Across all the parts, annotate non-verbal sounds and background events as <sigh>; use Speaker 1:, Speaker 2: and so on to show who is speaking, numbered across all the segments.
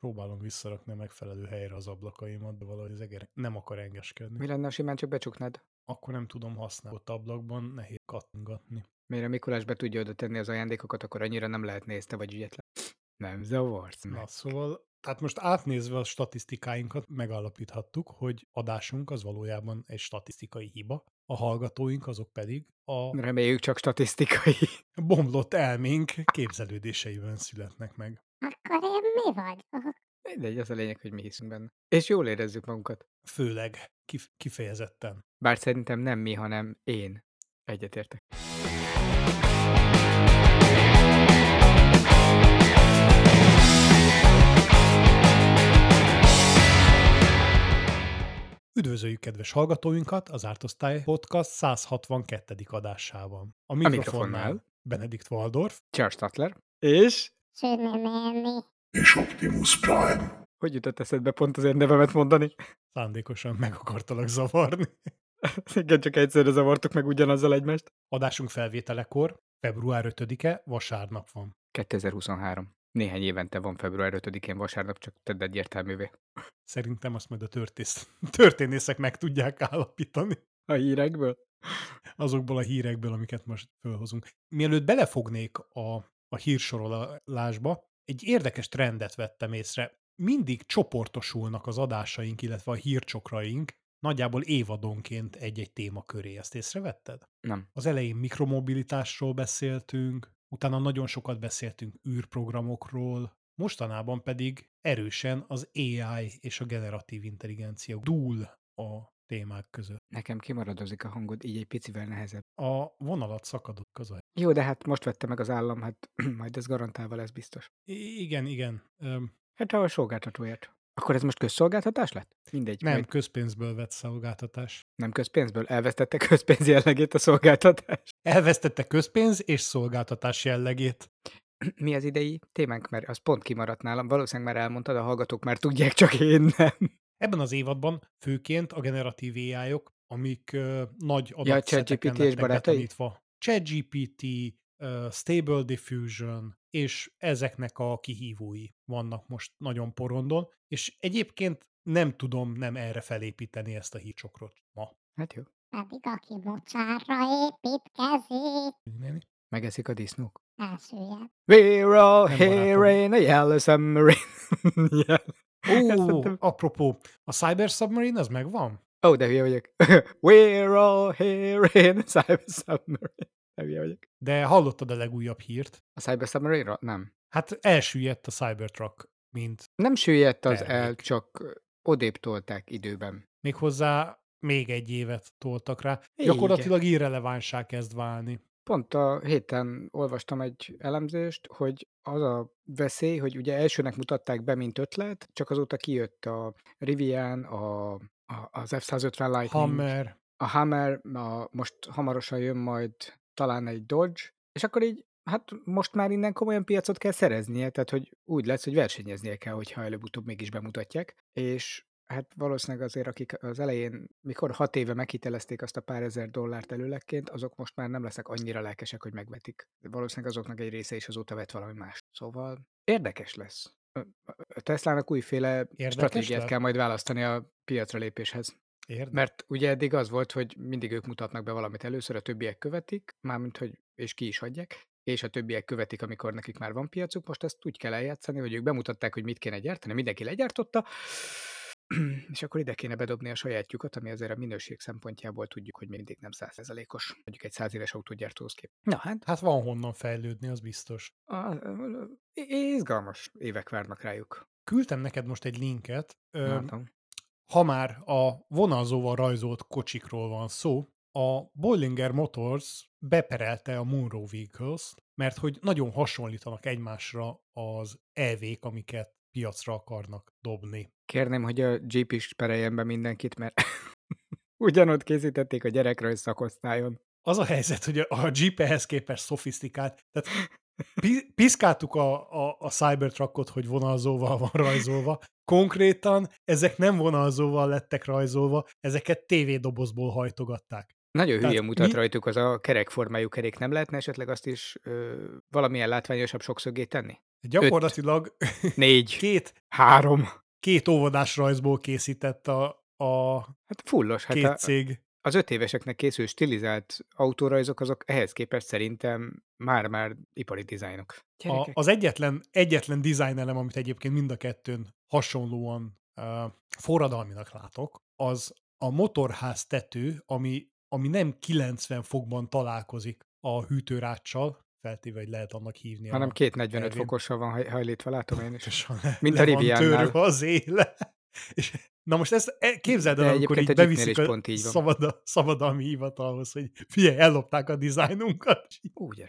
Speaker 1: Próbálom visszarakni a megfelelő helyre az ablakaimat, de valahogy az eger nem akar engeskedni.
Speaker 2: Mi lenne, ha simán csak becsuknád?
Speaker 1: Akkor nem tudom használni. Ott ablakban nehéz kattingatni.
Speaker 2: Mire Mikulás be tudja oda tenni az ajándékokat, akkor annyira nem lehet nézte vagy ügyetlen. Nem zavarsz
Speaker 1: Na,
Speaker 2: meg.
Speaker 1: szóval, tehát most átnézve a statisztikáinkat, megállapíthattuk, hogy adásunk az valójában egy statisztikai hiba, a hallgatóink azok pedig a
Speaker 2: Reméljük csak statisztikai.
Speaker 1: bomlott elménk képzelődéseiben születnek meg.
Speaker 3: Akkor én mi vagy?
Speaker 2: Mindegy, az a lényeg, hogy mi hiszünk benne. És jól érezzük magunkat.
Speaker 1: Főleg kif- kifejezetten.
Speaker 2: Bár szerintem nem mi, hanem én. Egyetértek.
Speaker 1: Üdvözöljük kedves hallgatóinkat az Ártosztály Podcast 162. adásában. A mikrofonnál
Speaker 2: mikrofonnál
Speaker 1: Benedikt Waldorf,
Speaker 2: Charles Statler. És?
Speaker 4: És Optimus Prime.
Speaker 2: Hogy jutott eszedbe pont az én nevemet mondani?
Speaker 1: szándékosan meg akartalak zavarni. <laughs>
Speaker 2: Igen, csak egyszerre zavartuk meg ugyanazzal egymást.
Speaker 1: Adásunk felvételekor február 5-e vasárnap van.
Speaker 2: 2023. Néhány évente van február 5-én vasárnap, csak tedd egyértelművé.
Speaker 1: Szerintem azt majd a törtész, <laughs> történészek meg tudják állapítani
Speaker 2: A hírekből?
Speaker 1: azokból a hírekből, amiket most felhozunk. Mielőtt belefognék a, a hírsorolásba, egy érdekes trendet vettem észre. Mindig csoportosulnak az adásaink, illetve a hírcsokraink, nagyjából évadonként egy-egy téma köré. Ezt észrevetted?
Speaker 2: Nem.
Speaker 1: Az elején mikromobilitásról beszéltünk, utána nagyon sokat beszéltünk űrprogramokról, mostanában pedig erősen az AI és a generatív intelligencia dúl a témák között.
Speaker 2: Nekem kimaradozik a hangod, így egy picivel nehezebb.
Speaker 1: A vonalat szakadok az a...
Speaker 2: Jó, de hát most vette meg az állam, hát <clears throat> majd ez garantálva lesz biztos.
Speaker 1: I- Igen, igen. Öm,
Speaker 2: Hát a szolgáltatóért. Akkor ez most közszolgáltatás lett? Mindegy.
Speaker 1: nem
Speaker 2: majd
Speaker 1: közpénzből vett szolgáltatás.
Speaker 2: nem közpénzből. Elvesztette közpénz jellegét a szolgáltatás.
Speaker 1: Elvesztette közpénz és szolgáltatás jellegét. <clears throat>
Speaker 2: Mi az idei témánk? Mert az pont kimaradt nálam. Valószínűleg már elmondtad, a hallgatók már tudják, csak én nem.
Speaker 1: Ebben az évadban főként a generatív AI-ok, amik uh, nagy adatszeteken
Speaker 2: és
Speaker 1: lettek betanítva. ChatGPT, Stable Diffusion, és ezeknek a kihívói vannak most nagyon porondon, és egyébként nem tudom nem erre felépíteni ezt a hírcsokrot ma.
Speaker 2: Hát jó.
Speaker 3: Pedig aki mocsárra építkezik,
Speaker 1: Néni?
Speaker 2: Megeszik a disznók.
Speaker 3: elsüllyed.
Speaker 2: We're all here in a yellow submarine. <laughs> yeah.
Speaker 1: Ó, apropó, a Cyber Submarine az megvan?
Speaker 2: Ó, de hülye vagyok. <laughs> We're all here in a cyber submarine. De hülye vagyok.
Speaker 1: De hallottad a legújabb hírt?
Speaker 2: A cyber submarine Nem.
Speaker 1: Hát elsüllyedt a Cybertruck, mint
Speaker 2: Nem süllyedt az
Speaker 1: Termék.
Speaker 2: el, csak odébb tolták időben.
Speaker 1: méghozzá még egy évet toltak rá.
Speaker 2: Igen.
Speaker 1: Gyakorlatilag irrelevánsá kezd válni.
Speaker 2: Pont a héten olvastam egy elemzést, hogy az a veszély, hogy ugye elsőnek mutatták be, mint ötlet, csak azóta kijött a Rivian, a, a, az F-150 Lightning,
Speaker 1: Hammer,
Speaker 2: a Hammer, a, most hamarosan jön majd talán egy Dodge, és akkor így, hát most már innen komolyan piacot kell szereznie, tehát hogy úgy lesz, hogy versenyeznie kell, hogyha előbb-utóbb mégis bemutatják, és hát valószínűleg azért, akik az elején, mikor hat éve meghitelezték azt a pár ezer dollárt előlegként, azok most már nem lesznek annyira lelkesek, hogy megvetik. De valószínűleg azoknak egy része is azóta vett valami más. Szóval érdekes lesz. A Teslának újféle stratégiát
Speaker 1: lesz?
Speaker 2: kell majd választani a piacra lépéshez.
Speaker 1: érde?
Speaker 2: Mert ugye eddig az volt, hogy mindig ők mutatnak be valamit először, a többiek követik, mármint hogy és ki is adják, és a többiek követik, amikor nekik már van piacuk. Most ezt úgy kell eljátszani, hogy ők bemutatták, hogy mit kéne gyártani, mindenki legyártotta, <clears throat> és akkor ide kéne bedobni a sajátjukat, ami azért a minőség szempontjából tudjuk, hogy mindig nem százszerzalékos, mondjuk egy száz éves autógyártóhoz kép. Na hát,
Speaker 1: Hát van honnan fejlődni, az biztos.
Speaker 2: a, a, izgalmas évek várnak rájuk.
Speaker 1: Küldtem neked most egy linket. Ö,
Speaker 2: Látom.
Speaker 1: ha már a vonalzóval rajzolt kocsikról van szó, a Bollinger Motors beperelte a Munro Vehicles, mert hogy nagyon hasonlítanak egymásra az EV-k, amiket piacra akarnak dobni.
Speaker 2: Kérném, hogy a Jeep is pereljen be mindenkit, mert <laughs> ugyanott készítették a gyerekrajz szakosztályon.
Speaker 1: Az a helyzet, hogy a- Jeep ehhez képest szofisztikált. Tehát pi- piszkáltuk a, a, a Cybertruckot, hogy vonalzóval van rajzolva. Konkrétan ezek nem vonalzóval lettek rajzolva, ezeket tévédobozból hajtogatták.
Speaker 2: Nagyon
Speaker 1: Tehát
Speaker 2: hülye mutat
Speaker 1: mi-
Speaker 2: rajtuk az a kerekformájú kerék. Nem lehetne esetleg azt is ö, valamilyen látványosabb sokszögét tenni?
Speaker 1: Gyakorlatilag
Speaker 2: Négy. <laughs>
Speaker 1: két,
Speaker 2: Három.
Speaker 1: két óvodás rajzból készített a, a
Speaker 2: Hát fullos. Hát
Speaker 1: két
Speaker 2: a,
Speaker 1: cég.
Speaker 2: az öt éveseknek készül stilizált autórajzok, azok ehhez képest szerintem már-már ipari dizájnok.
Speaker 1: A, az egyetlen, egyetlen design elem, amit egyébként mind a kettőn hasonlóan uh, forradalminak látok, az a motorház tető, ami, ami nem 90 fokban találkozik a hűtőráccsal, feltéve, hogy lehet annak hívni.
Speaker 2: hanem
Speaker 1: a
Speaker 2: két 45
Speaker 1: Kelvin.
Speaker 2: fokossal van haj- hajlítva, látom én is. Mint a
Speaker 1: törve az éle. <laughs> És, na most ezt e- képzeld el, amikor így beviszik
Speaker 2: is
Speaker 1: a
Speaker 2: pont így van.
Speaker 1: szabad, szabadalmi hivatalhoz, hogy figyelj, ellopták a dizájnunkat. <laughs>
Speaker 2: Úgy.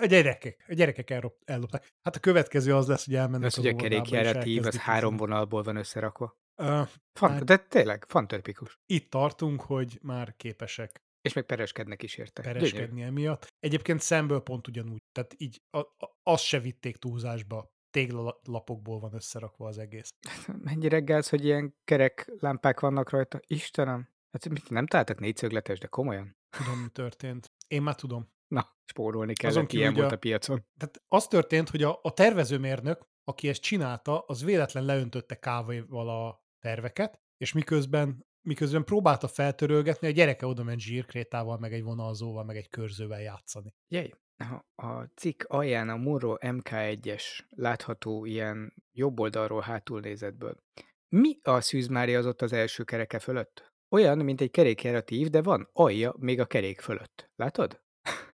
Speaker 1: A gyerekek, a gyerekek elrop, ellopták. Hát a következő az lesz, hogy elmennek
Speaker 2: az, hogy a kerékjáratív az három vonalból van összerakva.
Speaker 1: Uh,
Speaker 2: Fan,
Speaker 1: Hát-
Speaker 2: de tényleg, fantörpikus.
Speaker 1: itt tartunk, hogy már képesek
Speaker 2: És még pereskednek is érte.
Speaker 1: Pereskedni emiatt. Egyébként szemből pont ugyanúgy. Tehát így a, a, azt se vitték túlzásba. Téglalapokból van összerakva az egész. <laughs>
Speaker 2: Mennyi reggelsz, hogy ilyen kerek lámpák vannak rajta? Istenem! Hát nem találtak négyszögletes, de komolyan?
Speaker 1: Tudom, mi történt. Én már tudom.
Speaker 2: Na, spórolni
Speaker 1: Azon
Speaker 2: kellett,
Speaker 1: kívül,
Speaker 2: ilyen volt
Speaker 1: a-
Speaker 2: a piacon.
Speaker 1: Tehát az történt, hogy a, a tervezőmérnök, aki ezt csinálta, az véletlen leöntötte kávéval a terveket, és miközben, miközben próbálta feltörölgetni, a gyereke oda ment zsírkrétával, meg egy vonalzóval, meg egy körzővel játszani.
Speaker 2: Jaj, a, cikk alján a Muro MK1-es látható ilyen jobb oldalról hátul nézetből. Mi a Szűz Mária az ott az első kereke fölött? Olyan, mint egy kerékjáratív, de van alja még a kerék fölött. Látod?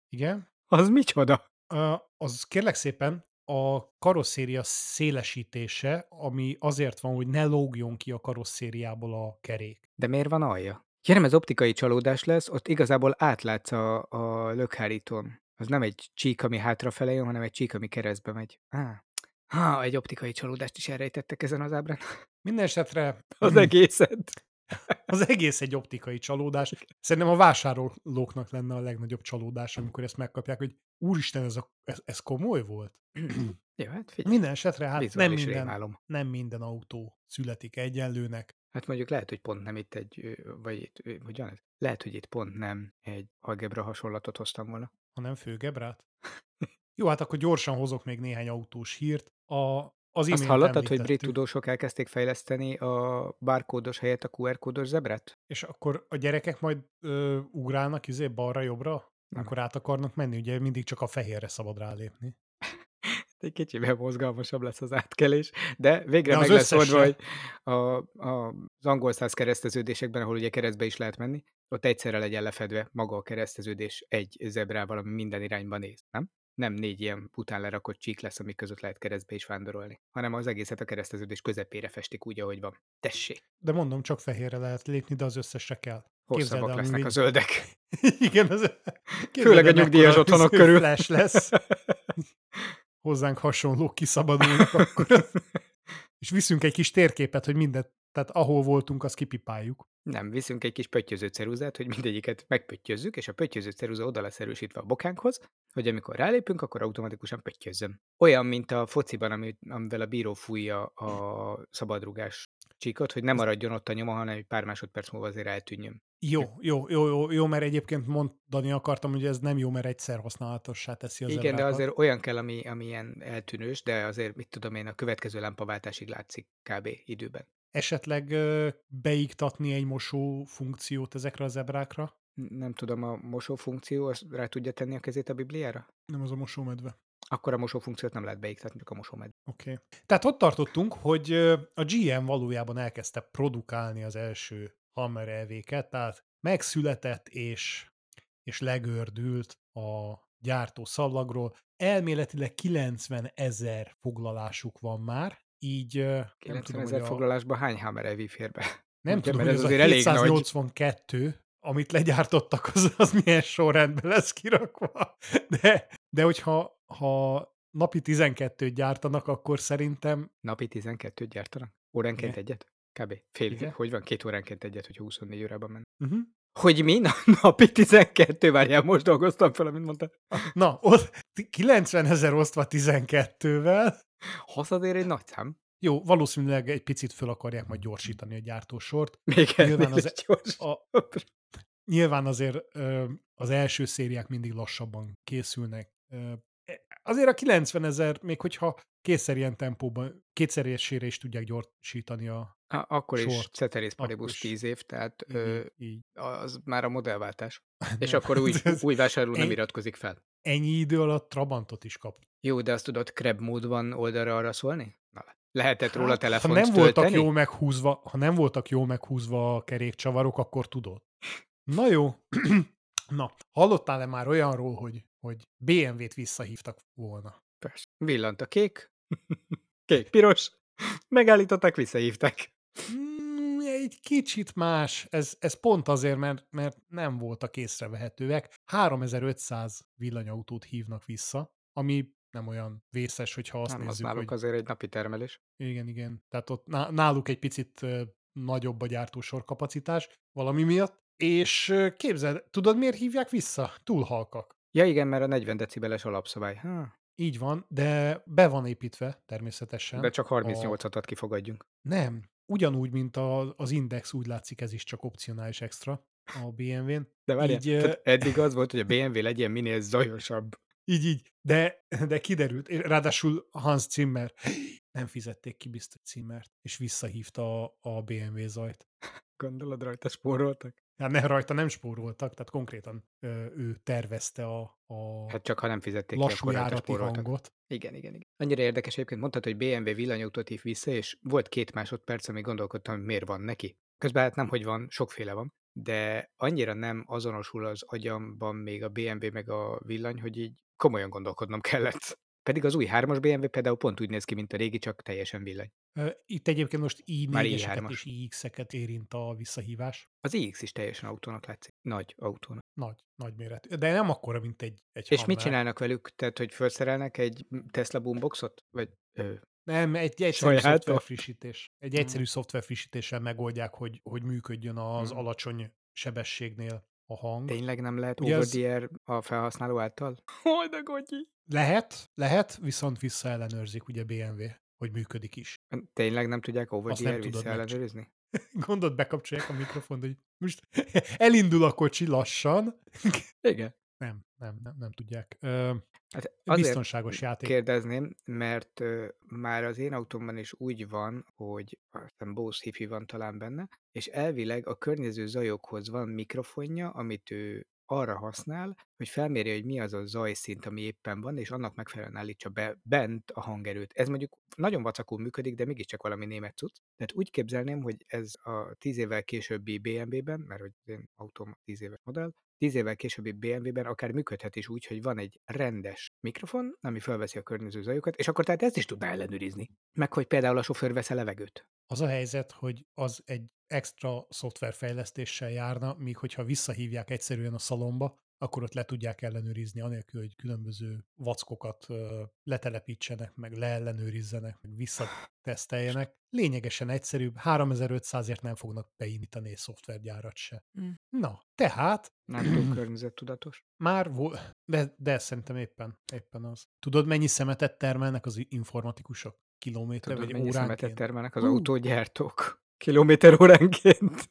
Speaker 1: Igen? <laughs>
Speaker 2: Az micsoda?
Speaker 1: Ö, az kérlek szépen a karosszéria szélesítése, ami azért van, hogy ne lógjon ki a karosszériából a kerék.
Speaker 2: De miért van alja? Ja, nem, ez optikai csalódás lesz, ott igazából átlátsz a, a lökhárítón. Az nem egy csík, ami hátrafele jön, hanem egy csík, ami keresztbe megy. Á, ah, egy optikai csalódást is elrejtettek ezen az ábrán.
Speaker 1: Minden esetre <laughs>
Speaker 2: Az egészet. <laughs>
Speaker 1: az egész egy optikai csalódás. Szerintem a vásárlóknak lenne a legnagyobb csalódás, amikor ezt megkapják, hogy úristen, ez, a, ez, ez komoly volt. <clears throat>
Speaker 2: Jó, hát figyelj,
Speaker 1: Minden esetre hát nem minden,
Speaker 2: rémálom.
Speaker 1: nem minden autó születik egyenlőnek.
Speaker 2: Hát mondjuk lehet, hogy pont nem itt egy, vagy itt, hogyan ez? Lehet, hogy itt pont nem egy algebra hasonlatot hoztam volna.
Speaker 1: hanem főgebrát. Jó, hát akkor gyorsan hozok még néhány autós hírt. A, az
Speaker 2: Azt hallottad, hogy brit tudósok elkezdték fejleszteni a barkódos helyett a QR kódos zebrát?
Speaker 1: És akkor a gyerekek majd ö, ugrálnak izé balra-jobbra,
Speaker 2: Nem.
Speaker 1: amikor át akarnak menni, ugye mindig csak a fehérre szabad rálépni.
Speaker 2: Egy kicsivel mozgalmasabb lesz az átkelés, de végre
Speaker 1: De
Speaker 2: meg lesz oldva, hogy a, a, az angol száz kereszteződésekben, ahol ugye keresztbe is lehet menni, ott egyszerre legyen lefedve maga a kereszteződés egy zebrával, ami minden irányba néz, nem? Nem négy ilyen után lerakott csík lesz, amik között lehet keresztbe is vándorolni, hanem az egészet a kereszteződés közepére festik úgy, ahogy van. Tessék!
Speaker 1: De mondom, csak fehérre lehet lépni, de az összesre kell.
Speaker 2: Hosszabbak
Speaker 1: el,
Speaker 2: lesznek
Speaker 1: még-
Speaker 2: a zöldek. <laughs>
Speaker 1: Igen, az...
Speaker 2: Főleg a nyugdíjas otthonok körül.
Speaker 1: Flash lesz, <laughs> hozzánk hasonlók kiszabadulnak akkor. <laughs> És viszünk egy kis térképet, hogy mindent, tehát ahol voltunk, azt kipipáljuk.
Speaker 2: Nem, viszünk egy kis pöttyöző ceruzát, hogy mindegyiket megpöttyözzük, és a pöttyöző ceruza oda lesz erősítve a bokánkhoz, hogy amikor rálépünk, akkor automatikusan pöttyözzön. Olyan, mint a fociban, ami, amivel a bíró fújja a szabadrugás csíkot, hogy nem maradjon ott a nyoma, hanem egy pár másodperc múlva azért eltűnjön.
Speaker 1: Jó, jó, jó, jó, jó, mert egyébként mondani akartam, hogy ez nem jó, mert egyszer használatossá teszi az
Speaker 2: Igen, de
Speaker 1: zebrákat.
Speaker 2: azért olyan kell, ami, ami ilyen eltűnős, de azért, mit tudom én, a következő lámpaváltásig látszik kb. időben.
Speaker 1: Esetleg beiktatni egy mosó funkciót ezekre a zebrákra?
Speaker 2: N- Nem tudom, a mosó funkció, azt rá tudja tenni a kezét a Bibliára?
Speaker 1: Nem az a mosómedve.
Speaker 2: Akkor a mosó funkciót nem lehet beiktatni, csak a mosómed.
Speaker 1: Oké. Okay. Tehát ott tartottunk, hogy a GM valójában elkezdte produkálni az első Hammer EV-ket, tehát megszületett és, és legördült a gyártó szallagról. Elméletileg 90 ezer foglalásuk van már, így ö, nem
Speaker 2: 90
Speaker 1: tudom,
Speaker 2: ezer
Speaker 1: a,
Speaker 2: foglalásban hány Hammer EV fér be?
Speaker 1: nem
Speaker 2: Ugye,
Speaker 1: tudom, hogy
Speaker 2: ez
Speaker 1: ez
Speaker 2: azért elég nagy.
Speaker 1: 782, amit legyártottak, az, az milyen sorrendben lesz kirakva. De, de hogyha ha napi 12-t gyártanak, akkor szerintem
Speaker 2: Napi 12-t gyártanak? Óránként
Speaker 1: Igen.
Speaker 2: egyet? Kb. Fél,
Speaker 1: Igen.
Speaker 2: hogy van? Két óránként egyet, hogyha 24 órában menne.
Speaker 1: uh-huh.
Speaker 2: Hogy mi? Na, <laughs> napi 12? Várjál, most dolgoztam fel, amit mondtad.
Speaker 1: Na, ott 90 ezer osztva 12-vel.
Speaker 2: Hasz azért egy nagy szám.
Speaker 1: Jó, valószínűleg egy picit föl akarják majd gyorsítani a gyártósort.
Speaker 2: Még
Speaker 1: Nyilván <laughs> az-
Speaker 2: gyors.
Speaker 1: A, nyilván azért az első szériák mindig lassabban készülnek. Azért a 90 ezer, még hogyha kétszer ilyen tempóban, kétszeresére is tudják gyorsítani a
Speaker 2: A, akkor is
Speaker 1: sort.
Speaker 2: Ceteris
Speaker 1: Akkor
Speaker 2: Paribus
Speaker 1: is.
Speaker 2: 10 év, tehát
Speaker 1: Így,
Speaker 2: ö,
Speaker 1: így,
Speaker 2: az már a modellváltás. <laughs> És
Speaker 1: Nem,
Speaker 2: akkor új, <laughs> új vásárló nem
Speaker 1: ennyi-
Speaker 2: iratkozik fel.
Speaker 1: Ennyi idő alatt Trabantot is kap.
Speaker 2: Jó, de azt tudod Crab módban oldalra arra szólni? Na, lehetett róla
Speaker 1: Hát, ha
Speaker 2: telefont
Speaker 1: nem voltak
Speaker 2: tölteni?
Speaker 1: jó meghúzva, ha nem voltak jó meghúzva a kerékcsavarok, akkor tudod. Na jó. <clears throat> Na, hallottál-e már olyanról, hogy, hogy BMW-t visszahívtak volna?
Speaker 2: Persze. Villant a kék, kék, piros, megállították, visszahívták.
Speaker 1: Mm, egy kicsit más. Ez, ez pont azért, mert, mert nem voltak észrevehetőek. 3500 villanyautót hívnak vissza, ami nem olyan vészes, hogyha azt
Speaker 2: Nem, az
Speaker 1: nézzük,
Speaker 2: náluk
Speaker 1: hogy
Speaker 2: azért egy napi termelés.
Speaker 1: igen, igen. Tehát ott ná- náluk egy picit nagyobb a gyártósorkapacitás valami miatt. És képzeld, tudod miért hívják vissza? Túl halkak.
Speaker 2: Ja igen, mert a 40 decibeles alapszabály. Ha,
Speaker 1: Így van, de be van építve természetesen.
Speaker 2: de csak
Speaker 1: a-
Speaker 2: 38-at kifogadjunk.
Speaker 1: Nem. Ugyanúgy, mint a, az Index, úgy látszik ez is csak opcionális extra a BMW-n.
Speaker 2: De várjál,
Speaker 1: Így,
Speaker 2: tehát eddig az volt, hogy a <laughs> BMW legyen minél zajosabb.
Speaker 1: Így, így. De, de kiderült, ráadásul Hans Zimmer nem fizették ki biztos Zimmert, és visszahívta a, a BMW zajt.
Speaker 2: Gondolod rajta spóroltak?
Speaker 1: Hát ne, rajta nem spóroltak, tehát konkrétan ö, ő tervezte a, a
Speaker 2: Hát csak ha nem fizették ki,
Speaker 1: lassú
Speaker 2: rajta
Speaker 1: járati hangot.
Speaker 2: Igen, igen, igen. Annyira érdekes egyébként, mondtad, hogy BMW villanyautót hív vissza, és volt két másodperc, amíg gondolkodtam, hogy miért van neki. Közben hát nem, hogy van, sokféle van, de annyira nem azonosul az agyamban még a BMW meg a villany, hogy így komolyan gondolkodnom kellett. Pedig az új 3-as BMW például pont úgy néz ki, mint a régi, csak teljesen villany.
Speaker 1: Itt egyébként most
Speaker 2: Már
Speaker 1: i4-eseket
Speaker 2: i3-as.
Speaker 1: és iX-eket érint a visszahívás.
Speaker 2: Az iX is teljesen autónak látszik. Nagy autónak.
Speaker 1: Nagy, nagy méretű. De nem akkora, mint egy, egy
Speaker 2: És mit
Speaker 1: Hummer.
Speaker 2: csinálnak velük? Tehát, hogy felszerelnek egy Tesla boomboxot? Vagy ö,
Speaker 1: Nem, egy egyszerű
Speaker 2: Saját
Speaker 1: szoftver
Speaker 2: a-
Speaker 1: frissítés. Egy
Speaker 2: Hmm.
Speaker 1: egyszerű szoftver frissítéssel megoldják, hogy, hogy működjön az
Speaker 2: Hmm.
Speaker 1: alacsony sebességnél a hang.
Speaker 2: tényleg nem lehet
Speaker 1: Ugye
Speaker 2: over
Speaker 1: az-
Speaker 2: a felhasználó által? Hogy de gogyi!
Speaker 1: Lehet, lehet, viszont visszaellenőrzik ugye BMW, hogy működik is.
Speaker 2: Tényleg nem tudják over
Speaker 1: Azt nem
Speaker 2: visszaellenőrizni? <laughs>
Speaker 1: Gondot bekapcsolják a mikrofont, hogy most <laughs> elindul a kocsi lassan. <laughs>
Speaker 2: Igen.
Speaker 1: Nem, nem, nem, nem tudják. Ö,
Speaker 2: Hát
Speaker 1: biztonságos játék.
Speaker 2: kérdezném, mert ö, már az én autómban is úgy van, hogy azt hiszem Bose Hifi van talán benne, és elvileg a környező zajokhoz van mikrofonja, amit ő arra használ, hogy felmérje, hogy mi az a zajszint, ami éppen van, és annak megfelelően állítsa be bent a hangerőt. Ez mondjuk nagyon vacakul működik, de mégiscsak valami német cucc. Tehát úgy képzelném, hogy ez a tíz évvel későbbi BMW-ben, mert hogy én autóm 10 éves modell, tíz évvel későbbi BMW-ben akár működhet is úgy, hogy van egy rendes mikrofon, ami felveszi a környező zajokat, és akkor tehát ezt is tudná ellenőrizni. Meg hogy például a sofőr vesz levegőt.
Speaker 1: Az a helyzet, hogy az egy extra szoftverfejlesztéssel járna, míg hogyha visszahívják egyszerűen a szalomba, akkor ott le tudják ellenőrizni, anélkül, hogy különböző vackokat letelepítsenek, meg leellenőrizzenek, meg visszateszteljenek. Lényegesen egyszerűbb, 3500-ért nem fognak beindítani egy szoftvergyárat se.
Speaker 2: Mm.
Speaker 1: Na, tehát
Speaker 2: Nem túl környezettudatos. <clears throat>
Speaker 1: már volt, de, de szerintem éppen, éppen az. Tudod, mennyi szemetet termelnek az informatikusok? Kilométerre
Speaker 2: Tudod,
Speaker 1: vagy
Speaker 2: mennyi szemetet
Speaker 1: óránként?
Speaker 2: termelnek az
Speaker 1: Hú.
Speaker 2: autógyártók? Kilométer óránként.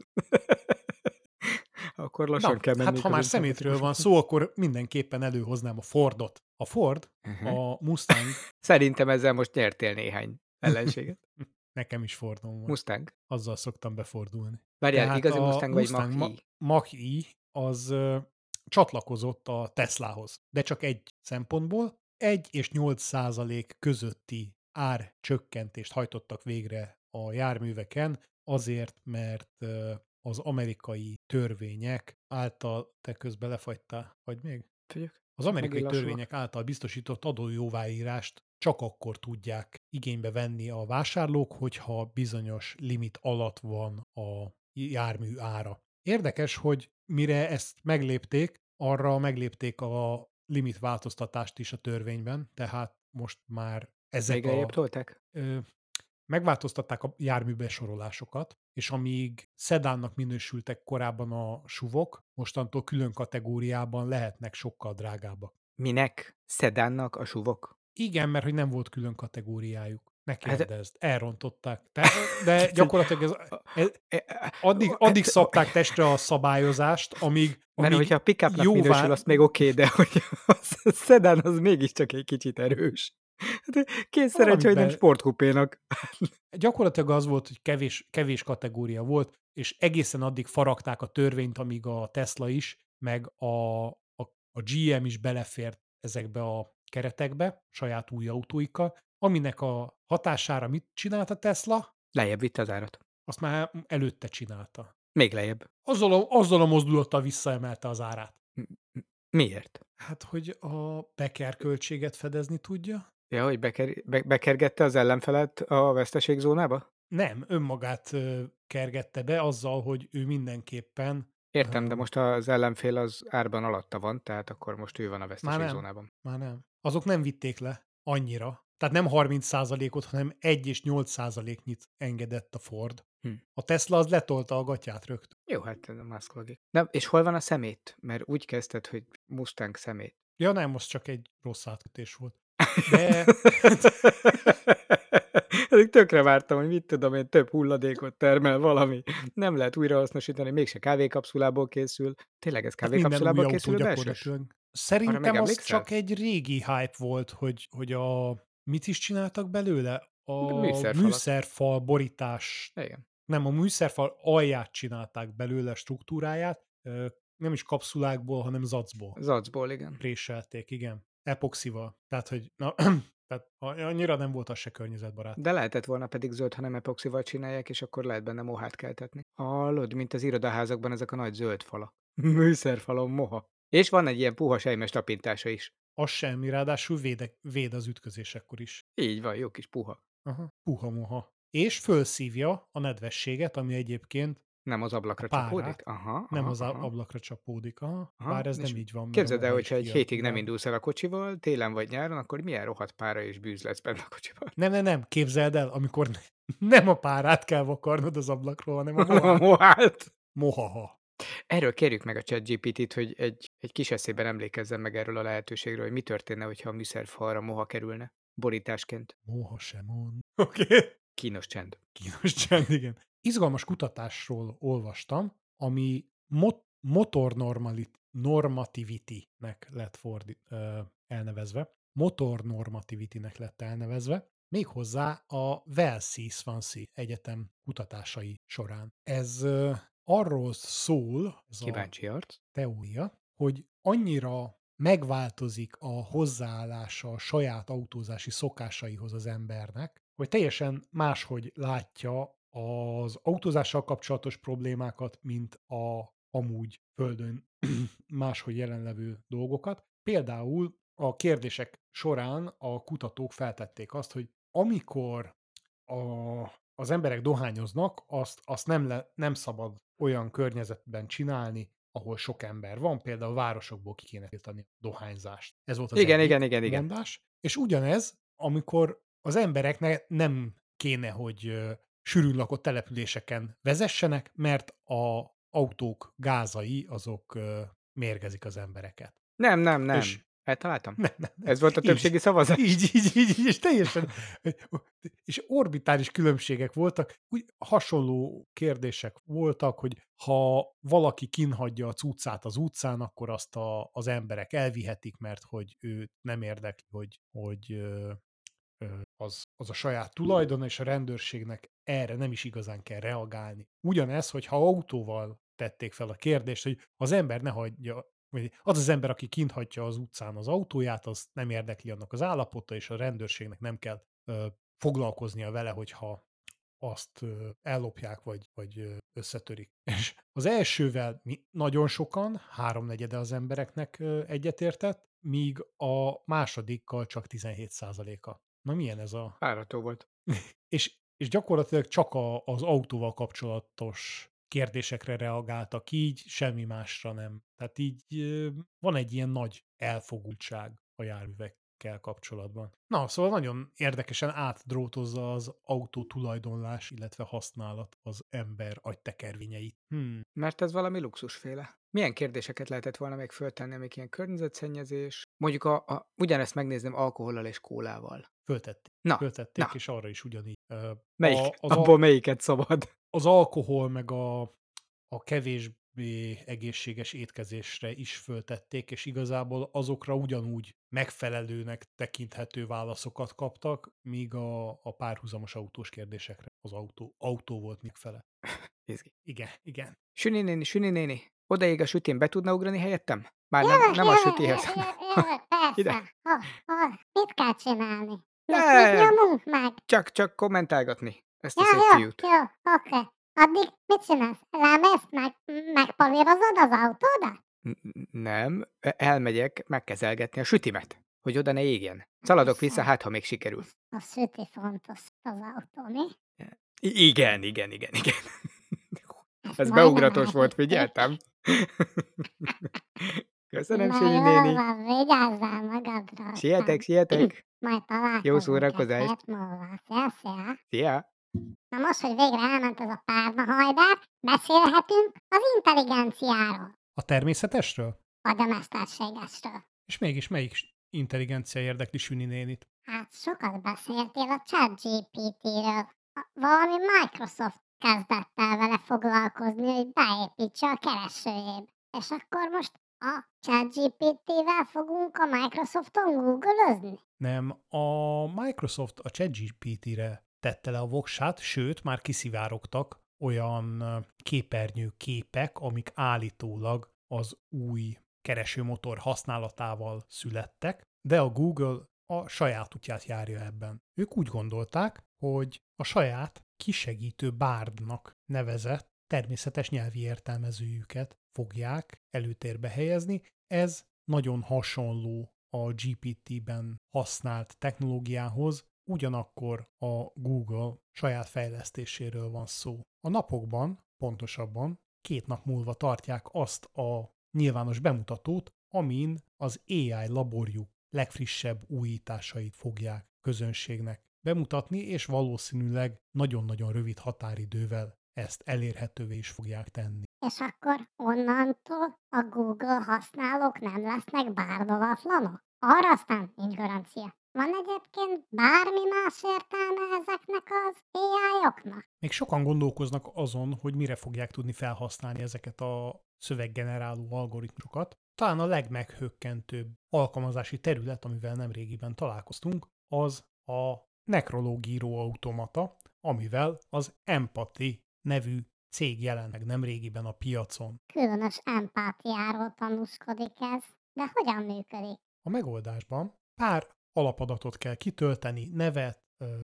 Speaker 2: akkor lassan
Speaker 1: Na,
Speaker 2: kell menni.
Speaker 1: hát ha már szemétről van szó, akkor mindenképpen előhoznám a Fordot. A Ford,
Speaker 2: Uh-huh.
Speaker 1: a Mustang,
Speaker 2: Szerintem ezzel most nyertél néhány ellenséget. <laughs>
Speaker 1: nekem is Fordom van.
Speaker 2: Mustang.
Speaker 1: Azzal szoktam befordulni.
Speaker 2: Várjál,
Speaker 1: Tehát
Speaker 2: igazi Mustang vagy
Speaker 1: Mustang
Speaker 2: Mach-E?
Speaker 1: Mach-E az ö, csatlakozott a Teslahoz, de csak egy szempontból. 1 és 8 százalék közötti árcsökkentést hajtottak végre a járműveken, azért, mert az amerikai törvények által, te közben lefagytál, vagy még?
Speaker 2: Figyelj.
Speaker 1: Az amerikai törvények által biztosított adójóváírást csak akkor tudják igénybe venni a vásárlók, hogyha bizonyos limit alatt van a jármű ára. Érdekes, hogy mire ezt meglépték, arra meglépték a limit változtatást is a törvényben, tehát most már ezek
Speaker 2: Még
Speaker 1: a...
Speaker 2: tolták?
Speaker 1: ö, megváltoztatták a járműbesorolásokat, és amíg szedánnak minősültek korábban a suvok, mostantól külön kategóriában lehetnek sokkal drágábbak.
Speaker 2: Minek? Szedánnak a suvok?
Speaker 1: Igen, mert hogy nem volt külön kategóriájuk. Ne
Speaker 2: Hát-
Speaker 1: kérdezd, elrontották. Te, de <laughs> gyakorlatilag ez, ez,
Speaker 2: E- e-
Speaker 1: addig,
Speaker 2: e-
Speaker 1: addig szabták <laughs> testre a szabályozást, amíg,
Speaker 2: Mert
Speaker 1: amíg
Speaker 2: hogyha a pickupnak
Speaker 1: jóvá-
Speaker 2: minősül, azt még oké, de <laughs> hogy a szedán az mégiscsak egy kicsit erős. Hát Két szerencsé, hogy nem
Speaker 1: Valamiben-
Speaker 2: sportkupénak.
Speaker 1: gyakorlatilag az volt, hogy kevés, kevés kategória volt, és egészen addig faragták a törvényt, amíg a Tesla is, meg a, a, a GM is belefért ezekbe a keretekbe, saját új autóikkal, aminek a hatására mit csinált a Tesla?
Speaker 2: Lejjebb vitte az árat.
Speaker 1: Azt már előtte csinálta.
Speaker 2: Még lejjebb.
Speaker 1: Azzal a, azzal a mozdulattal visszaemelte az árát.
Speaker 2: Miért?
Speaker 1: Hát, hogy a beker költséget fedezni tudja?
Speaker 2: Ja, hogy beker, be, bekergette az ellenfelet a veszteségzónába?
Speaker 1: Nem, önmagát kergette be azzal, hogy ő mindenképpen
Speaker 2: Értem, de most az ellenfél az árban alatta van, tehát akkor most ő van a
Speaker 1: nem.
Speaker 2: veszteségzónában.
Speaker 1: Már nem. Azok nem vitték le annyira. Tehát nem 30%-ot, hanem 1 és 8%-nyit engedett a Ford.
Speaker 2: Hm.
Speaker 1: A Tesla az letolta a gatyát rögtön.
Speaker 2: Jó, hát ez a Musk logik. Na, és hol van a szemét? Mert úgy kezdted, hogy Mustang szemét.
Speaker 1: Ja nem, most csak egy rossz átkötés volt. De <laughs>
Speaker 2: Eddig tökre vártam, hogy mit tudom én, több hulladékot termel valami. Nem lehet újrahasznosítani, mégse kávékapszulából készül. Tényleg ez
Speaker 1: hát
Speaker 2: kávékapszulából
Speaker 1: autó
Speaker 2: készül.
Speaker 1: Szerintem az csak egy régi hype volt, hogy, hogy a... Mit is csináltak belőle? A
Speaker 2: Műszerfalat.
Speaker 1: műszerfal borítás
Speaker 2: Igen.
Speaker 1: nem, a műszerfal alját csinálták belőle, struktúráját, nem is kapszulákból, hanem zacból
Speaker 2: Zacból, igen.
Speaker 1: préselték, igen. Epoxival. Tehát, hogy na, <clears throat> tehát annyira nem volt az se környezetbarát.
Speaker 2: De lehetett volna pedig zöld, ha nem epoxival csinálják, és akkor lehet benne mohát keltetni. Hallod, mint az irodaházakban ezek a nagy zöld falak. <laughs> Műszerfalon moha. És van egy ilyen puha sejmes tapintása is.
Speaker 1: Az semmi, ráadásul véde, véd az ütközésekkor is.
Speaker 2: Így van, jó kis puha.
Speaker 1: Aha. Puha moha. És fölszívja a nedvességet, ami egyébként
Speaker 2: Nem az ablakra
Speaker 1: A párát.
Speaker 2: csapódik? Aha,
Speaker 1: nem
Speaker 2: aha,
Speaker 1: az
Speaker 2: aha.
Speaker 1: ablakra csapódik. Aha.
Speaker 2: Aha,
Speaker 1: Bár ez nem így van.
Speaker 2: Képzeld el, hogyha egy hétig nem indulsz el a kocsival, télen vagy nyáron, akkor milyen rohadt pára és bűz lesz benne a kocsiban.
Speaker 1: Nem, nem, nem, képzeld el, amikor <laughs> nem a párát kell vakarnod az ablakról, hanem a mohát.
Speaker 2: mohát.
Speaker 1: Mohaha.
Speaker 2: Erről kérjük meg a ChatGPT-t, hogy egy, egy kis eszében emlékezzen meg erről a lehetőségről, hogy mi történne, hogyha a műszerfalra moha kerülne borításként.
Speaker 1: Moha sem mond. <laughs> Oké. Okay.
Speaker 2: Kínos csend.
Speaker 1: Kínos csend, igen. Izgalmas kutatásról olvastam, ami mot- motor normali- normativity-nek lett fordi- ö, elnevezve. Motor normativity-nek lett elnevezve, méghozzá a Velsi Swansea Egyetem kutatásai során. Ez ö, arról szól, ez a
Speaker 2: Kíváncsi arc.
Speaker 1: teória, hogy annyira megváltozik a hozzáállása a saját autózási szokásaihoz az embernek, hogy teljesen máshogy látja az autózással kapcsolatos problémákat, mint a amúgy földön <clears throat> máshogy jelenlevő dolgokat. Például a kérdések során a kutatók feltették azt, hogy amikor a, az emberek dohányoznak, azt, azt nem, le, nem szabad olyan környezetben csinálni, ahol sok ember van, például városokból ki kéne tiltani a dohányzást. Ez volt az
Speaker 2: Igen, igen, igen, igen.
Speaker 1: mondás. És ugyanez, amikor az embereknek nem kéne, hogy sűrűn lakott településeken vezessenek, mert a autók gázai azok mérgezik az embereket.
Speaker 2: Nem, nem, nem.
Speaker 1: És-
Speaker 2: Eltaláltam?
Speaker 1: Nem, nem, nem.
Speaker 2: Ez volt a
Speaker 1: Így.
Speaker 2: többségi szavazás?
Speaker 1: Így, így, így, így, és teljesen, és orbitális különbségek voltak, úgy hasonló kérdések voltak, hogy ha valaki kinhagyja a cuccát az utcán, akkor azt a, az emberek elvihetik, mert hogy ő nem érdekli, hogy, hogy az, az a saját tulajdon, és a rendőrségnek erre nem is igazán kell reagálni. Ugyanez, hogy ha autóval tették fel a kérdést, hogy az ember ne hagyja, vagy az az ember, aki kint hagyja az utcán az autóját, az nem érdekli annak az állapota, és a rendőrségnek nem kell ö, foglalkoznia vele, hogyha azt ö, ellopják, vagy, vagy összetörik. <laughs> És az elsővel mi, nagyon sokan, háromnegyede az embereknek ö, egyetértett, míg a másodikkal csak 17%-a. Na milyen ez a...
Speaker 2: Fáradtó volt. <laughs>
Speaker 1: És, és gyakorlatilag csak a, az autóval kapcsolatos kérdésekre reagáltak így, semmi másra nem. Tehát így van egy ilyen nagy elfogultság a járművek kell kapcsolatban. Na, szóval nagyon érdekesen átdrótozza az autó tulajdonlás, illetve használat az ember agytekervinyeit. Hmm.
Speaker 2: Mert ez valami luxusféle. Milyen kérdéseket lehetett volna még föltenni, amik ilyen környezetszennyezés? Mondjuk a, a, ugyanezt megnézném alkohollal és kólával.
Speaker 1: Föltették.
Speaker 2: Na,
Speaker 1: Föltették,
Speaker 2: na.
Speaker 1: és arra is ugyanígy.
Speaker 2: Melyik?
Speaker 1: A, az,
Speaker 2: abból
Speaker 1: al-
Speaker 2: melyiket szabad?
Speaker 1: az alkohol meg a, a kevésbé egészséges étkezésre is föltették, és igazából azokra ugyanúgy megfelelőnek tekinthető válaszokat kaptak, míg a, a párhuzamos autós kérdésekre az autó, autó volt megfele. Igen, igen.
Speaker 2: Süni néni, Süni néni, odaig a sütén be tudna ugrani helyettem? Már nem,
Speaker 3: Jövök,
Speaker 2: nem a
Speaker 3: jövök,
Speaker 2: sütihez.
Speaker 3: jövök, jövök,
Speaker 2: Ide.
Speaker 3: persze. Ha, ha, mit kell csinálni? Mit,
Speaker 2: Nem.
Speaker 3: mit nyomunk meg?
Speaker 2: Csak, csak kommentálgatni ezt a
Speaker 3: Ja,
Speaker 2: szép
Speaker 3: jó,
Speaker 2: fiút.
Speaker 3: jó, oké. Addig mit csinálsz? Lemész, meg, megpolírozod az autódat?
Speaker 2: Nem, elmegyek megkezelgetni a sütimet, hogy oda ne égjen. Szaladok vissza, hát ha még sikerül.
Speaker 3: A szüti fontos az autó, mi?
Speaker 2: I- igen, igen, igen, igen. <laughs> Ez
Speaker 3: majdnem
Speaker 2: beugratos volt, figyeltem. <laughs> Köszönöm,
Speaker 3: jó
Speaker 2: néni.
Speaker 3: van, vigyázzál magadra.
Speaker 2: Sietek, sietek. <clears throat>
Speaker 3: Majd találkozunk
Speaker 2: Jó szórakozást.
Speaker 3: Szia, szia.
Speaker 2: Szia.
Speaker 3: Na most, hogy végre elment ez a párna hajdár, beszélhetünk az intelligenciáról,
Speaker 1: A természetesről?
Speaker 3: vagy a mesterségesről.
Speaker 1: És mégis melyik intelligencia érdekli Süni nénit?
Speaker 3: Hát sokat beszéltél a ChatGPT-ről. A- Valami Microsoft kezdett el vele foglalkozni, hogy beépítse a keresőjébe. És akkor most a ChatGPT-vel fogunk a Microsofton googleözni?
Speaker 1: Nem, a Microsoft a ChatGPT-re tette le a voksát, sőt, már kiszivárogtak olyan képernyő képek, amik állítólag az új keresőmotor használatával születtek, de a Google a saját útját járja ebben. Ők úgy gondolták, hogy a saját kisegítő bárdnak nevezett természetes nyelvi értelmezőjüket fogják előtérbe helyezni. Ez nagyon hasonló a GPT-ben használt technológiához, ugyanakkor a Google saját fejlesztéséről van szó. A napokban, pontosabban két nap múlva tartják azt a nyilvános bemutatót, amin az AI laborjuk legfrissebb újításait fogják közönségnek bemutatni, és valószínűleg nagyon-nagyon rövid határidővel ezt elérhetővé is fogják tenni.
Speaker 3: És akkor onnantól a Google használók nem lesznek bárdolatlanok? Arra aztán nincs garancia. Van egyébként bármi más értelme ezeknek az AI-oknak?
Speaker 1: Még sokan gondolkoznak azon, hogy mire fogják tudni felhasználni ezeket a szöveggeneráló algoritmusokat. Talán a legmeghökkentőbb alkalmazási terület, amivel nemrégiben találkoztunk, az a nekrológíró automata, amivel az Empathy nevű cég jelent meg nemrégiben a piacon.
Speaker 3: Különös empátiáról tanúskodik ez. De hogyan működik?
Speaker 1: A megoldásban pár alapadatot kell kitölteni, nevet,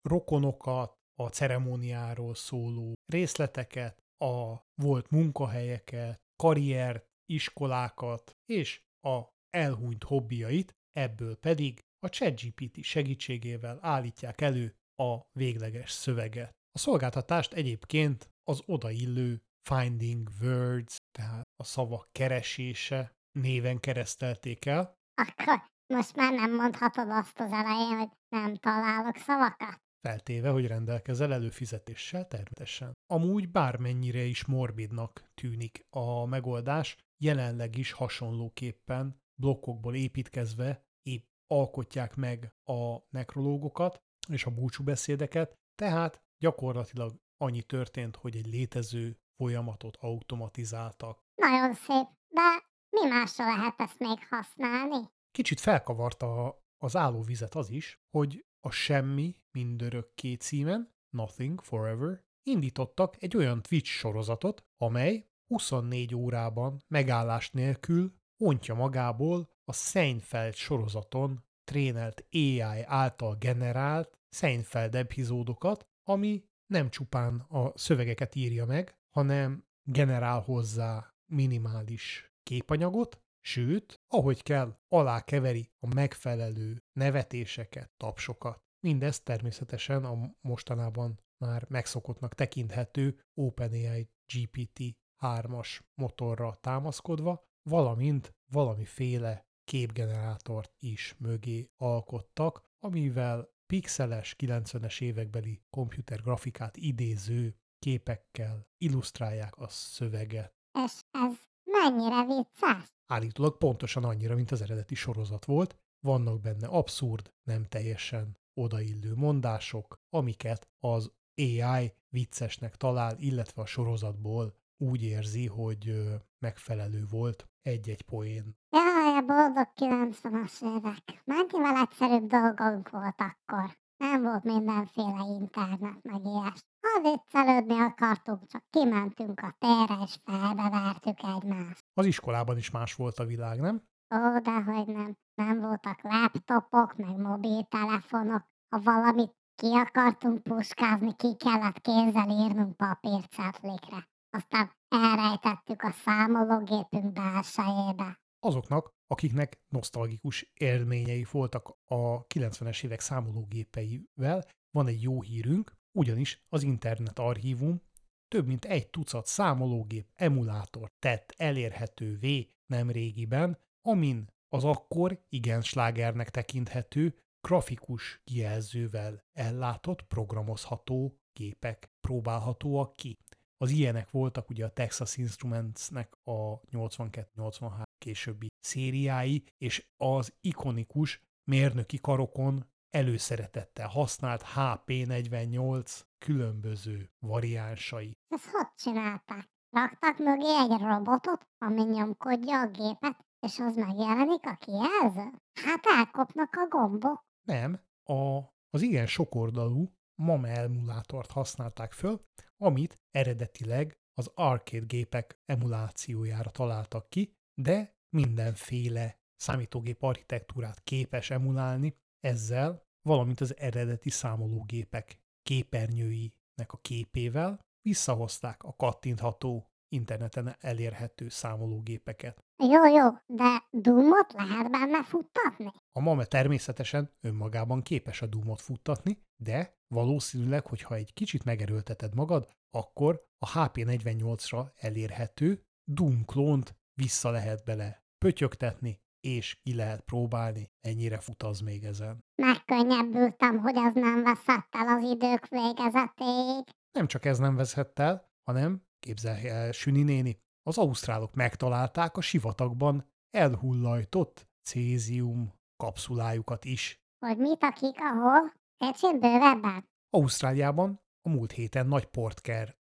Speaker 1: rokonokat, a ceremóniáról szóló részleteket, a volt munkahelyeket, karriert, iskolákat és a elhunyt hobbiait, ebből pedig a ChatGPT segítségével állítják elő a végleges szöveget. A szolgáltatást egyébként az odaillő Finding Words, tehát a szavak keresése néven keresztelték el,
Speaker 3: Akkor most már nem mondhatod azt az elején, hogy nem találok szavakat?
Speaker 1: feltéve, hogy rendelkezel előfizetéssel természetesen. Amúgy bármennyire is morbidnak tűnik a megoldás, jelenleg is hasonlóképpen blokkokból építkezve épp alkotják meg a nekrológokat és a búcsúbeszédeket, tehát gyakorlatilag annyi történt, hogy egy létező folyamatot automatizáltak.
Speaker 3: Nagyon szép, de mi másra lehet ezt még használni?
Speaker 1: Kicsit felkavarta az állóvizet az is, hogy a Semmi mindörökké címen, Nothing Forever, indítottak egy olyan Twitch sorozatot, amely 24 órában megállás nélkül ontja magából a Seinfeld sorozaton trénelt AI által generált Seinfeld epizódokat, ami nem csupán a szövegeket írja meg, hanem generál hozzá minimális képanyagot, sőt, ahogy kell, alákeveri a megfelelő nevetéseket, tapsokat. Mindezt természetesen a mostanában már megszokottnak tekinthető OpenAI GPT 3-as motorra támaszkodva, valamint valamiféle képgenerátort is mögé alkottak, amivel pixeles 90-es évekbeli komputergrafikát idéző képekkel illusztrálják a szöveget.
Speaker 3: És ez mennyire vicces?
Speaker 1: Állítólag pontosan annyira, mint az eredeti sorozat volt, vannak benne abszurd, nem teljesen odaillő mondások, amiket az AI viccesnek talál, illetve a sorozatból úgy érzi, hogy megfelelő volt egy-egy poén.
Speaker 3: Jaj, boldog 90-as évek. Mennyivel egyszerűbb dolgunk volt akkor. Nem volt mindenféle internet, meg ilyes. Ha viccelődni akartunk, csak kimentünk a térre, és felbevertük egymást.
Speaker 1: Az iskolában is más volt a világ, nem?
Speaker 3: Ó, dehogy nem. Nem voltak laptopok, meg mobiltelefonok. Ha valamit ki akartunk puskázni, ki kellett kézzel írnunk papírcetlikre. Aztán elrejtettük a számológépünk belsejébe.
Speaker 1: Azoknak, akiknek nosztalgikus élményei voltak a 90-es évek számológépeivel, van egy jó hírünk, ugyanis az Internet Archívum több mint egy tucat számológép emulátor tett elérhetővé nem régiben, amin az akkor igen slágernek tekinthető, grafikus kijelzővel ellátott, programozható képek próbálhatóak ki. Az ilyenek voltak ugye a Texas Instruments-nek a 82-83 későbbi szériái, és az ikonikus mérnöki karokon előszeretettel használt HP48 különböző variánsai.
Speaker 3: Ezt hogy csinálták? Raktak mögé egy robotot, ami nyomkodja a gépet, és az megjelenik a kijelző? Hát elkopnak a gombok.
Speaker 1: Nem, a, az igen sokoldalú MAM emulátort használták föl, amit eredetileg az arcade gépek emulációjára találtak ki, de mindenféle számítógép architektúrát képes emulálni ezzel, valamint az eredeti számológépek képernyőinek a képével visszahozták a kattintható interneten elérhető számológépeket.
Speaker 3: Jó, jó, de Doomot lehet benne futtatni?
Speaker 1: A MAME természetesen önmagában képes a Doomot futtatni, de valószínűleg, hogyha egy kicsit megerőlteted magad, akkor a HP48-ra elérhető Doom klónt vissza lehet bele pötyögtetni, és ki lehet próbálni, ennyire fut az még ezen.
Speaker 3: Megkönnyebbültem, hogy az nem veszett el az idők végezetéig.
Speaker 1: Nem csak ez nem veszett el, hanem, képzelj el, Süni néni, az ausztrálok megtalálták a sivatagban elhullajtott cézium kapszulájukat is.
Speaker 3: Hogy mit akik, ahol? Kicsit bővebben?
Speaker 1: Ausztráliában a múlt héten nagy port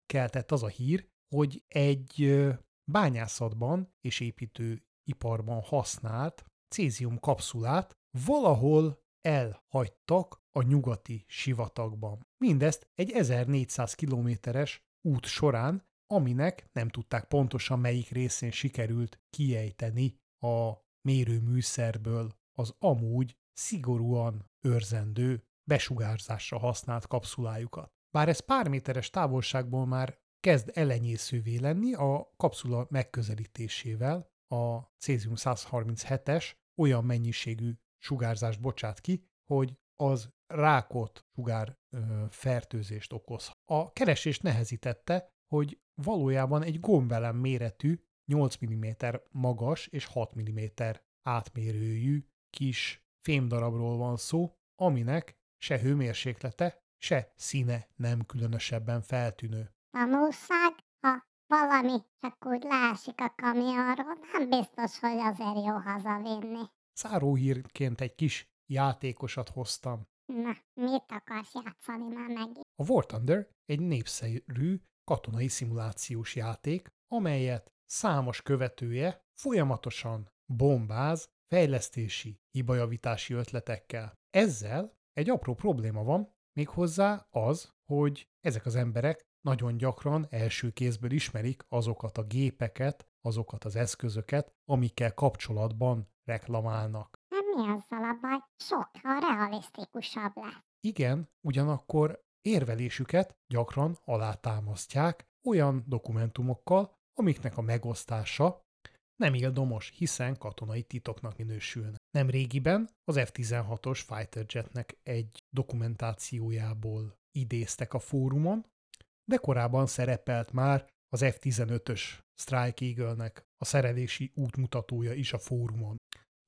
Speaker 1: keltett az a hír, hogy egy bányászatban és építőiparban használt cézium kapszulát valahol elhagytak a nyugati sivatagban. Mindezt egy 1400 kilométeres út során, aminek nem tudták pontosan melyik részén sikerült kiejteni a mérőműszerből az amúgy szigorúan őrzendő besugárzásra használt kapszulájukat. Bár ez pár méteres távolságból már kezd elenyészővé lenni a kapszula megközelítésével, a cézium 137-es olyan mennyiségű sugárzást bocsát ki, hogy az rákot sugár ö, fertőzést okoz. A keresés nehezítette, hogy valójában egy gombelem méretű, 8 mm magas és 6 mm átmérőjű kis fémdarabról van szó, aminek se hőmérséklete, se színe nem különösebben feltűnő.
Speaker 3: Tanulság, ha valami csak úgy leesik a kamionról, nem biztos, hogy azért jó hazavinni.
Speaker 1: Száróhírként egy kis játékosat hoztam.
Speaker 3: Na, mit akarsz játszani már megint?
Speaker 1: A War Thunder egy népszerű katonai szimulációs játék, amelyet számos követője folyamatosan bombáz fejlesztési, hibajavítási ötletekkel. Ezzel egy apró probléma van, méghozzá az, hogy ezek az emberek nagyon gyakran első kézből ismerik azokat a gépeket, azokat az eszközöket, amikkel kapcsolatban reklamálnak.
Speaker 3: Nem mi azzal a baj, sokkal realisztikusabb lesz.
Speaker 1: Igen, ugyanakkor érvelésüket gyakran alátámasztják olyan dokumentumokkal, amiknek a megosztása nem ildomos, hiszen katonai titoknak minősülne. Nem régiben az F-16-os fighter jetnek egy dokumentációjából idéztek a fórumon, de korábban szerepelt már az F-15-ös Strike Eagle-nek a szerelési útmutatója is a fórumon.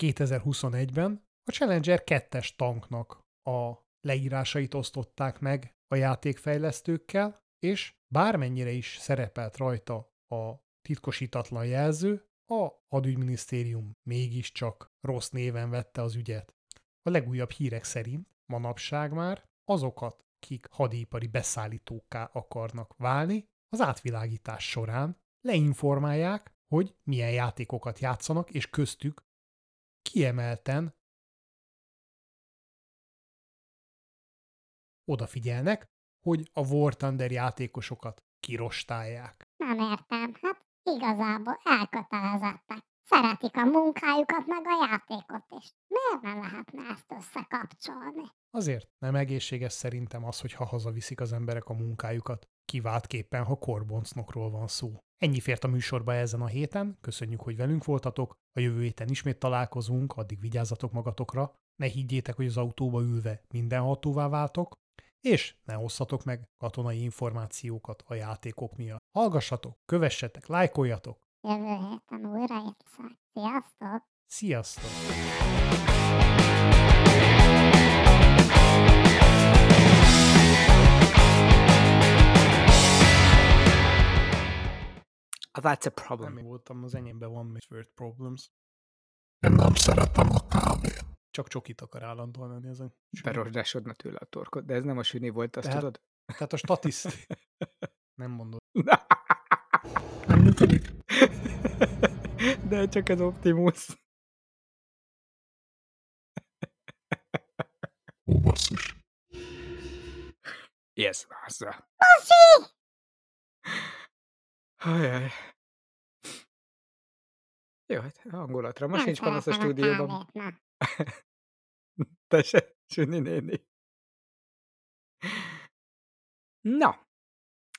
Speaker 1: 2021-ben a Challenger 2-es tanknak a leírásait osztották meg a játékfejlesztőkkel, és bármennyire is szerepelt rajta a titkosítatlan jelző, a hadügyminisztérium mégiscsak rossz néven vette az ügyet. A legújabb hírek szerint manapság már azokat, kik hadipari beszállítókká akarnak válni, az átvilágítás során leinformálják, hogy milyen játékokat játszanak, és köztük kiemelten odafigyelnek, hogy a War Thunder játékosokat kirostálják.
Speaker 3: Nem értem, hát igazából elkötelezettek. Szeretik a munkájukat, meg a játékot is. Miért nem lehetne ezt összekapcsolni?
Speaker 1: Azért nem egészséges szerintem az, hogy ha hazaviszik az emberek a munkájukat, kiváltképpen, ha korboncnokról van szó. Ennyi fért a műsorba ezen a héten, köszönjük, hogy velünk voltatok, a jövő héten ismét találkozunk, addig vigyázzatok magatokra, ne higgyétek, hogy az autóba ülve mindenhatóvá váltok, és ne osszatok meg katonai információkat a játékok miatt. Hallgassatok, kövessetek, lájkoljatok.
Speaker 3: Jövő héten újra itt Sziasztok!
Speaker 1: Sziasztok!
Speaker 2: That's a problem.
Speaker 1: Nem voltam, az enyémben van még Word Problems.
Speaker 4: Én nem szeretem a kávét.
Speaker 1: Csak csokit akar állandóan lenni ezen.
Speaker 2: Berosdásodna tőle a torkot, de ez nem a süni volt, azt
Speaker 1: Tehát-
Speaker 2: tudod?
Speaker 1: Tehát a statiszt... <laughs> nem mondod.
Speaker 4: Nem működik? <laughs>
Speaker 2: De csak az Optimus.
Speaker 4: Ó, basszus.
Speaker 2: Yes, bassza.
Speaker 3: Basi!
Speaker 2: Ajaj. Jó, hát hangulatra. Most
Speaker 3: Nem
Speaker 2: nincs panasz a stúdióban.
Speaker 3: kávét, na. <laughs>
Speaker 2: Te se, Süni néni. Na,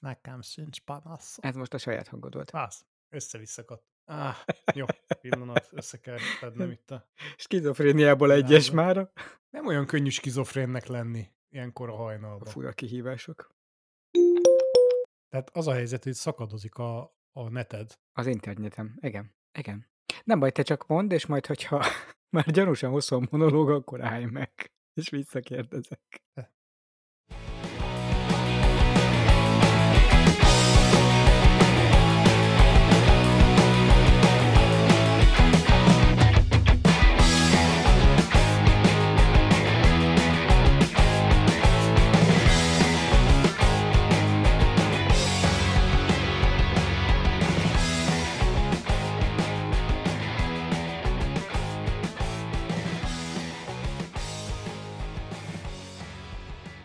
Speaker 1: Nekem sincs panasz.
Speaker 2: ez most a saját hangod volt.
Speaker 1: Vász, össze-visszakadt. Ah, jó, <laughs> pillanat, össze kell fednem itt a...
Speaker 2: Skizofréniából egyes már
Speaker 1: Nem olyan könnyű skizofrénnek lenni ilyenkor a
Speaker 2: a
Speaker 1: hajnalban.
Speaker 2: fura kihívások.
Speaker 1: Tehát az a helyzet, hogy szakadozik a, a neted.
Speaker 2: Az internetem, igen. Igen. Nem baj, te csak mondd, és majd, hogyha <laughs> már gyanúsan hosszú a monológ, akkor állj meg, és visszakérdezek.